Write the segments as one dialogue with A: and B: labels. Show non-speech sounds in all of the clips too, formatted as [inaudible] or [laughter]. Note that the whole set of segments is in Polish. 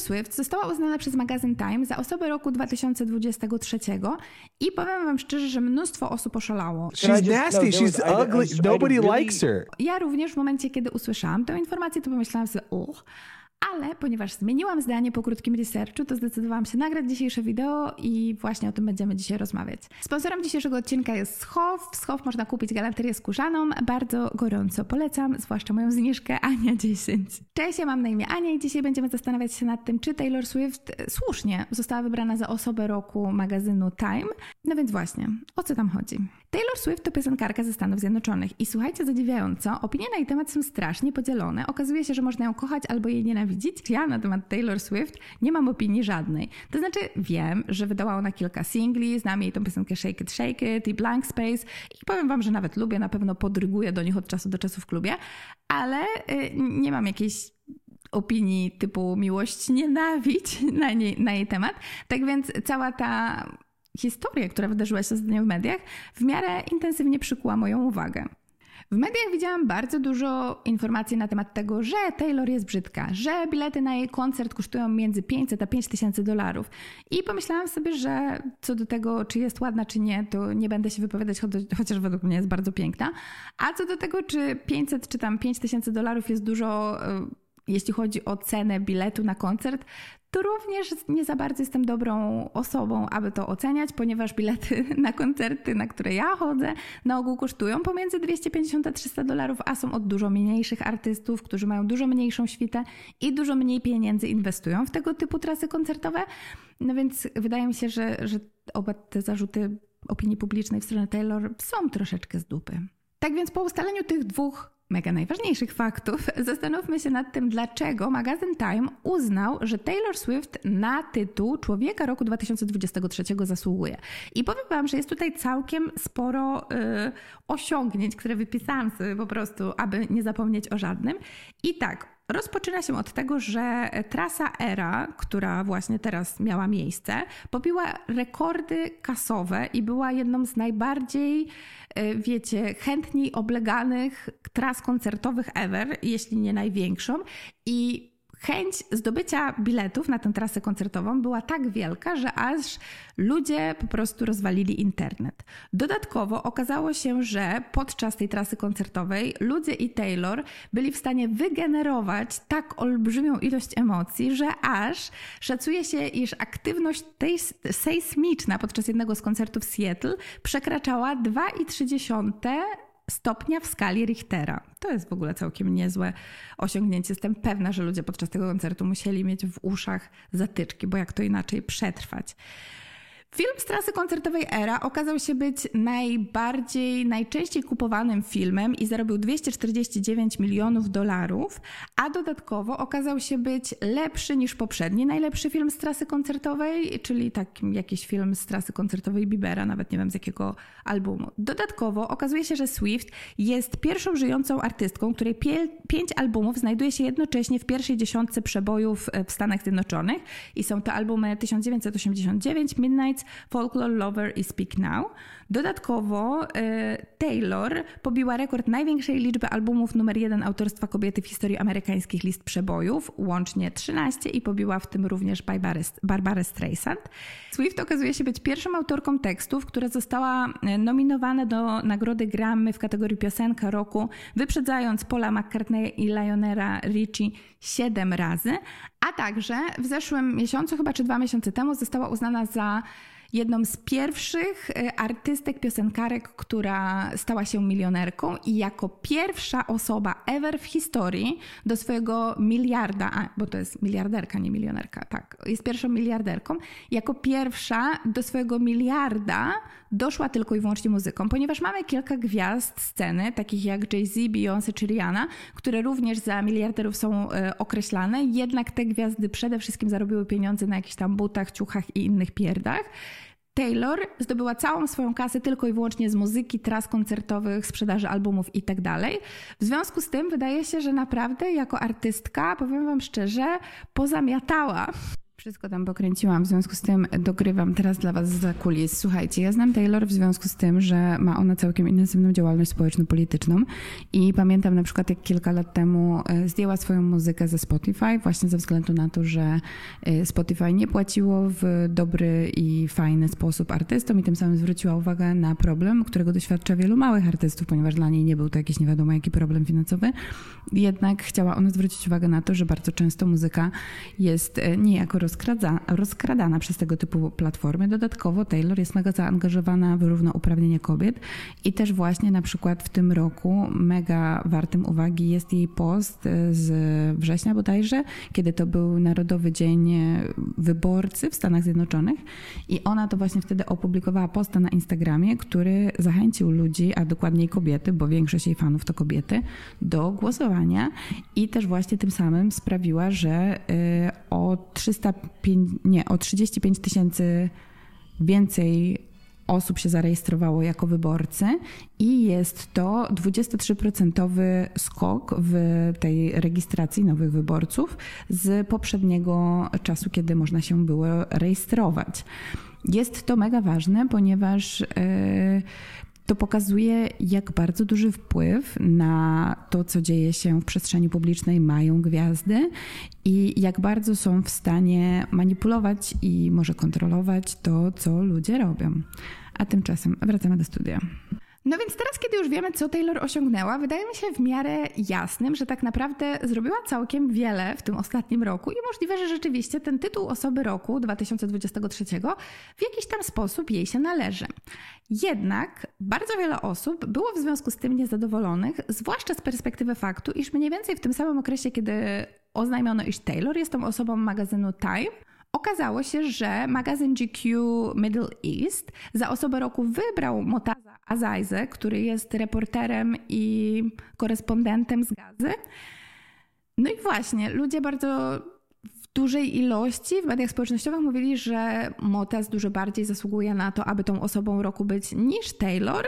A: Taylor Swift została uznana przez magazyn Time za osobę roku 2023 i powiem wam szczerze, że mnóstwo osób oszalało.
B: She's nasty. She's ugly. Nobody likes her.
A: Ja również w momencie, kiedy usłyszałam tę informację, to pomyślałam sobie, uch, ale ponieważ zmieniłam zdanie po krótkim researchu, to zdecydowałam się nagrać dzisiejsze wideo i właśnie o tym będziemy dzisiaj rozmawiać. Sponsorem dzisiejszego odcinka jest Schow. W Schow można kupić galanterię skórzaną. Bardzo gorąco polecam, zwłaszcza moją zniżkę [laughs] Ania 10. Cześć, ja mam na imię Ania i dzisiaj będziemy zastanawiać się nad tym, czy Taylor Swift słusznie została wybrana za osobę roku magazynu Time. No więc właśnie, o co tam chodzi? Taylor Swift to piosenkarka ze Stanów Zjednoczonych i słuchajcie, zadziwiająco, opinie na jej temat są strasznie podzielone. Okazuje się, że można ją kochać albo jej nienawidzić. Ja na temat Taylor Swift nie mam opinii żadnej. To znaczy wiem, że wydała ona kilka singli, znam jej tą piosenkę Shake It, Shake It i Blank Space i powiem wam, że nawet lubię, na pewno podryguję do nich od czasu do czasu w klubie, ale y, nie mam jakiejś opinii typu miłość, nienawiść na, nie, na jej temat. Tak więc cała ta historia, która wydarzyła się ostatnio w mediach, w miarę intensywnie przykuła moją uwagę. W mediach widziałam bardzo dużo informacji na temat tego, że Taylor jest brzydka, że bilety na jej koncert kosztują między 500 a 5000 dolarów. I pomyślałam sobie, że co do tego, czy jest ładna, czy nie, to nie będę się wypowiadać, chociaż według mnie jest bardzo piękna. A co do tego, czy 500 czy tam 5000 dolarów jest dużo e, jeśli chodzi o cenę biletu na koncert, to również nie za bardzo jestem dobrą osobą, aby to oceniać, ponieważ bilety [laughs] na koncerty, na które ja chodzę, na ogół kosztują pomiędzy 250 a 300 dolarów, a są od dużo mniejszych artystów, którzy mają dużo mniejszą świtę i dużo mniej pieniędzy inwestują w tego typu trasy koncertowe. No więc wydaje mi się, że, że oba te zarzuty opinii publicznej w stronę Taylor są troszeczkę z dupy. Tak więc po ustaleniu tych dwóch mega najważniejszych faktów, [laughs] zastanówmy się nad tym, dlaczego magazyn Time uznał, że Taylor Swift na tytuł Człowieka roku 2023 zasługuje. I powiem Wam, że jest tutaj całkiem sporo y, osiągnięć, które wypisałam sobie po prostu, aby nie zapomnieć o żadnym. I tak, Rozpoczyna się od tego, że trasa ERA, która właśnie teraz miała miejsce, pobiła rekordy kasowe i była jedną z najbardziej E, wiecie, chętniej obleganych tras koncertowych ever, jeśli nie największą. I chęć zdobycia biletów na tę trasę koncertową była tak wielka, że aż ludzie po prostu rozwalili internet. Dodatkowo okazało się, że podczas tej trasy koncertowej ludzie i Taylor byli w stanie wygenerować tak olbrzymią ilość emocji, że aż szacuje się, iż aktywność tej sejsmiczna podczas jednego z koncertów w Seattle przekraczała 2,3 stopnia w skali Richtera. To jest w ogóle całkiem niezłe osiągnięcie. Jestem pewna, że ludzie podczas tego koncertu musieli mieć w uszach zatyczki, bo jak to inaczej przetrwać. Film z trasy koncertowej Era okazał się być najbardziej, najczęściej kupowanym filmem i zarobił 249 milionów dolarów, a dodatkowo okazał się być lepszy niż poprzedni najlepszy film z trasy koncertowej, czyli taki jakiś film z trasy koncertowej Biebera, nawet nie wiem z jakiego albumu. Dodatkowo okazuje się, że Swift jest pierwszą żyjącą artystką, której pie pięć albumów znajduje się jednocześnie w pierwszej dziesiątce przebojów w Stanach Zjednoczonych i są to albumy 1989, Midnight, Folklore Lover i Speak Now. Dodatkowo e, Taylor pobiła rekord największej liczby albumów numer jeden autorstwa kobiety w historii amerykańskich list przebojów, łącznie 13 i pobiła w tym również Barbarę Streisand. Swift okazuje się być pierwszą autorką tekstów, która została e, nominowana do nagrody Grammy w kategorii piosenka roku, wyprzedzając Paula McCartneya i Lionera Richie 7 razy, a także w zeszłym miesiącu, chyba czy dwa miesiące temu, została uznana za jedną z pierwszych y, artystek, piosenkarek, która stała się milionerką i jako pierwsza osoba ever w historii do swojego miliarda, a, bo to jest miliarderka, nie milionerka, tak, jest pierwszą miliarderką, jako pierwsza do swojego miliarda doszła tylko i wyłącznie muzyką, ponieważ mamy kilka gwiazd sceny, takich jak Jay-Z, Beyoncé czy Rihanna, które również za miliarderów są y, określane, jednak te gwiazdy przede wszystkim zarobiły pieniądze na jakichś tam butach, ciuchach i innych pierdach. Taylor zdobyła całą swoją kasę tylko i wyłącznie z muzyki, tras koncertowych, sprzedaży albumów itd. Tak w związku z tym wydaje się, że naprawdę jako artystka, powiem Wam szczerze, pozamiatała Wszystko tam pokręciłam, w związku z tym dogrywam teraz dla Was za kulis. Słuchajcie, ja znam Taylor w związku z tym, że ma ona całkiem intensywną działalność społeczno-polityczną i pamiętam na przykład jak kilka lat temu e, zdjęła swoją muzykę ze Spotify właśnie ze względu na to, że e, Spotify nie płaciło w dobry i fajny sposób artystom i tym samym zwróciła uwagę na problem, którego doświadcza wielu małych artystów, ponieważ dla niej nie był to jakiś nie wiadomo jaki problem finansowy. Jednak chciała ona zwrócić uwagę na to, że bardzo często muzyka jest e, rozkradza, rozkradana przez tego typu platformy. Dodatkowo Taylor jest mega zaangażowana w równouprawnienie kobiet i też właśnie na przykład w tym roku mega wartym uwagi jest jej post e, z września bodajże, kiedy to był Narodowy Dzień Wyborcy w Stanach Zjednoczonych i ona to właśnie wtedy opublikowała posta na Instagramie, który zachęcił ludzi, a dokładniej kobiety, bo większość jej fanów to kobiety, do głosowania i też właśnie tym samym sprawiła, że e, o 300 nie, o 35 tysięcy więcej osób się zarejestrowało jako wyborcy i jest to 23% skok w tej rejestracji nowych wyborców z poprzedniego czasu, kiedy można się było rejestrować. Jest to mega ważne, ponieważ e, to pokazuje, jak bardzo duży wpływ na to, co dzieje się w przestrzeni publicznej, mają gwiazdy i jak bardzo są w stanie manipulować i może kontrolować to, co ludzie robią. A tymczasem wracamy do studia. No więc teraz, kiedy już wiemy, co Taylor osiągnęła, wydaje mi się w miarę jasnym, że tak naprawdę zrobiła całkiem wiele w tym ostatnim roku i możliwe, że rzeczywiście ten tytuł osoby roku 2023 w jakiś tam sposób jej się należy. Jednak bardzo wiele osób było w związku z tym niezadowolonych, zwłaszcza z perspektywy faktu, iż mniej więcej w tym samym okresie, kiedy oznajmiono, iż Taylor jest tą osobą magazynu Time, Okazało się, że magazyn GQ Middle East za osobę roku wybrał Motaza Azajze, który jest reporterem i korespondentem z Gazy. No i właśnie, ludzie bardzo w dużej ilości w mediach społecznościowych mówili, że Motaz dużo bardziej zasługuje na to, aby tą osobą roku być niż Taylor.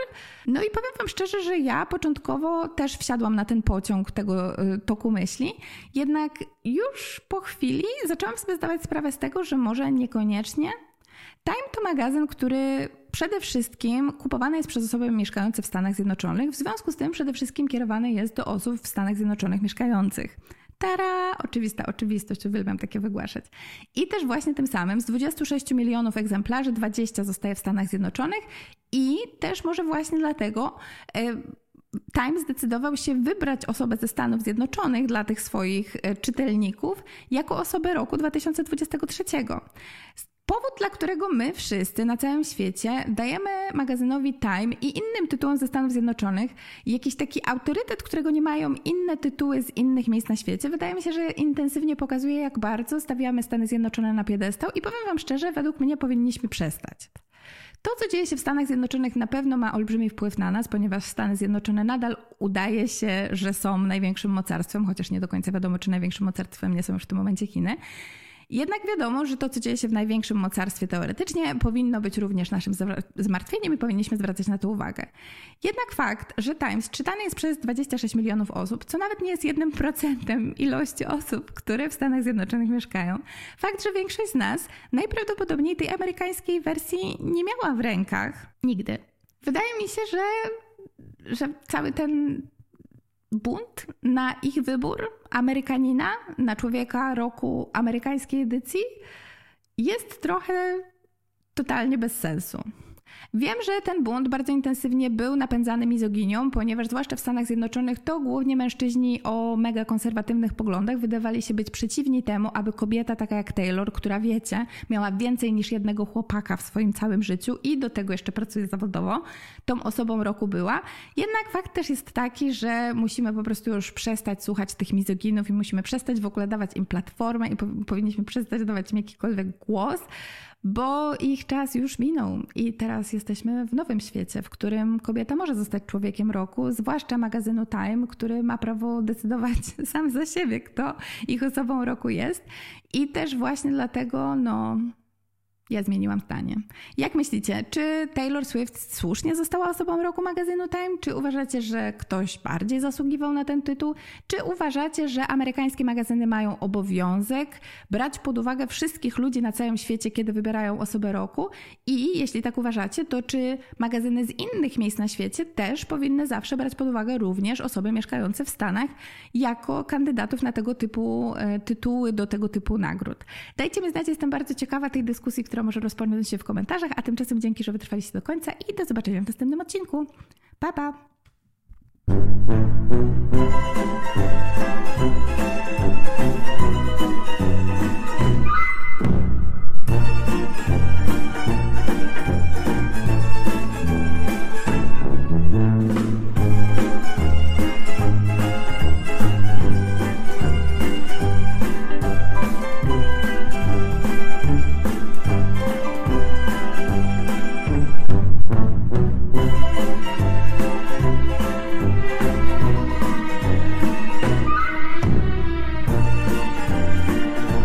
A: No i powiem Wam szczerze, że ja początkowo też wsiadłam na ten pociąg tego y, toku myśli, jednak już po chwili zaczęłam sobie zdawać sprawę z tego, że może niekoniecznie. Time to magazyn, który przede wszystkim kupowany jest przez osoby mieszkające w Stanach Zjednoczonych, w związku z tym przede wszystkim kierowany jest do osób w Stanach Zjednoczonych mieszkających. Tara, oczywista oczywistość, uwielbiam takie wygłaszać. I też właśnie tym samym z 26 milionów egzemplarzy 20 zostaje w Stanach Zjednoczonych i też może właśnie dlatego e, Time zdecydował się wybrać osobę ze Stanów Zjednoczonych dla tych swoich e, czytelników jako osobę roku 2023. Powód, dla którego my wszyscy na całym świecie dajemy magazynowi Time i innym tytułom ze Stanów Zjednoczonych jakiś taki autorytet, którego nie mają inne tytuły z innych miejsc na świecie, wydaje mi się, że intensywnie pokazuje, jak bardzo stawiamy Stany Zjednoczone na piedestał i powiem Wam szczerze, według mnie powinniśmy przestać. To, co dzieje się w Stanach Zjednoczonych, na pewno ma olbrzymi wpływ na nas, ponieważ Stany Zjednoczone nadal udaje się, że są największym mocarstwem, chociaż nie do końca wiadomo, czy największym mocarstwem nie są już w tym momencie Chiny. Jednak wiadomo, że to, co dzieje się w największym mocarstwie teoretycznie, powinno być również naszym zmartwieniem i powinniśmy zwracać na to uwagę. Jednak fakt, że Times czytany jest przez 26 milionów osób, co nawet nie jest jednym procentem ilości osób, które w Stanach Zjednoczonych mieszkają, fakt, że większość z nas najprawdopodobniej tej amerykańskiej wersji nie miała w rękach nigdy. Wydaje mi się, że, że cały ten bunt na ich wybór Amerykanina, na człowieka roku amerykańskiej edycji, jest trochę totalnie bez sensu. Wiem, że ten bunt bardzo intensywnie był napędzany mizoginią, ponieważ zwłaszcza w Stanach Zjednoczonych to głównie mężczyźni o mega konserwatywnych poglądach wydawali się być przeciwni temu, aby kobieta taka jak Taylor, która wiecie, miała więcej niż jednego chłopaka w swoim całym życiu i do tego jeszcze pracuje zawodowo, tą osobą roku była. Jednak fakt też jest taki, że musimy po prostu już przestać słuchać tych mizoginów i musimy przestać w ogóle dawać im platformę i powinniśmy przestać dawać im jakikolwiek głos, bo ich czas już minął i teraz jesteśmy w nowym świecie, w którym kobieta może zostać człowiekiem roku, zwłaszcza magazynu Time, który ma prawo decydować [laughs] sam za siebie, kto ich osobą roku jest. I też właśnie dlatego, no, Ja zmieniłam zdanie. Jak myślicie, czy Taylor Swift słusznie została osobą roku magazynu Time? Czy uważacie, że ktoś bardziej zasługiwał na ten tytuł? Czy uważacie, że amerykańskie magazyny mają obowiązek brać pod uwagę wszystkich ludzi na całym świecie, kiedy wybierają osobę roku? I jeśli tak uważacie, to czy magazyny z innych miejsc na świecie też powinny zawsze brać pod uwagę również osoby mieszkające w Stanach jako kandydatów na tego typu e, tytuły, do tego typu nagród? Dajcie mi znać, jestem bardzo ciekawa tej dyskusji, która może rozpocząć się w komentarzach, a tymczasem dzięki, że wytrwaliście do końca i do zobaczenia w następnym odcinku. Pa, pa!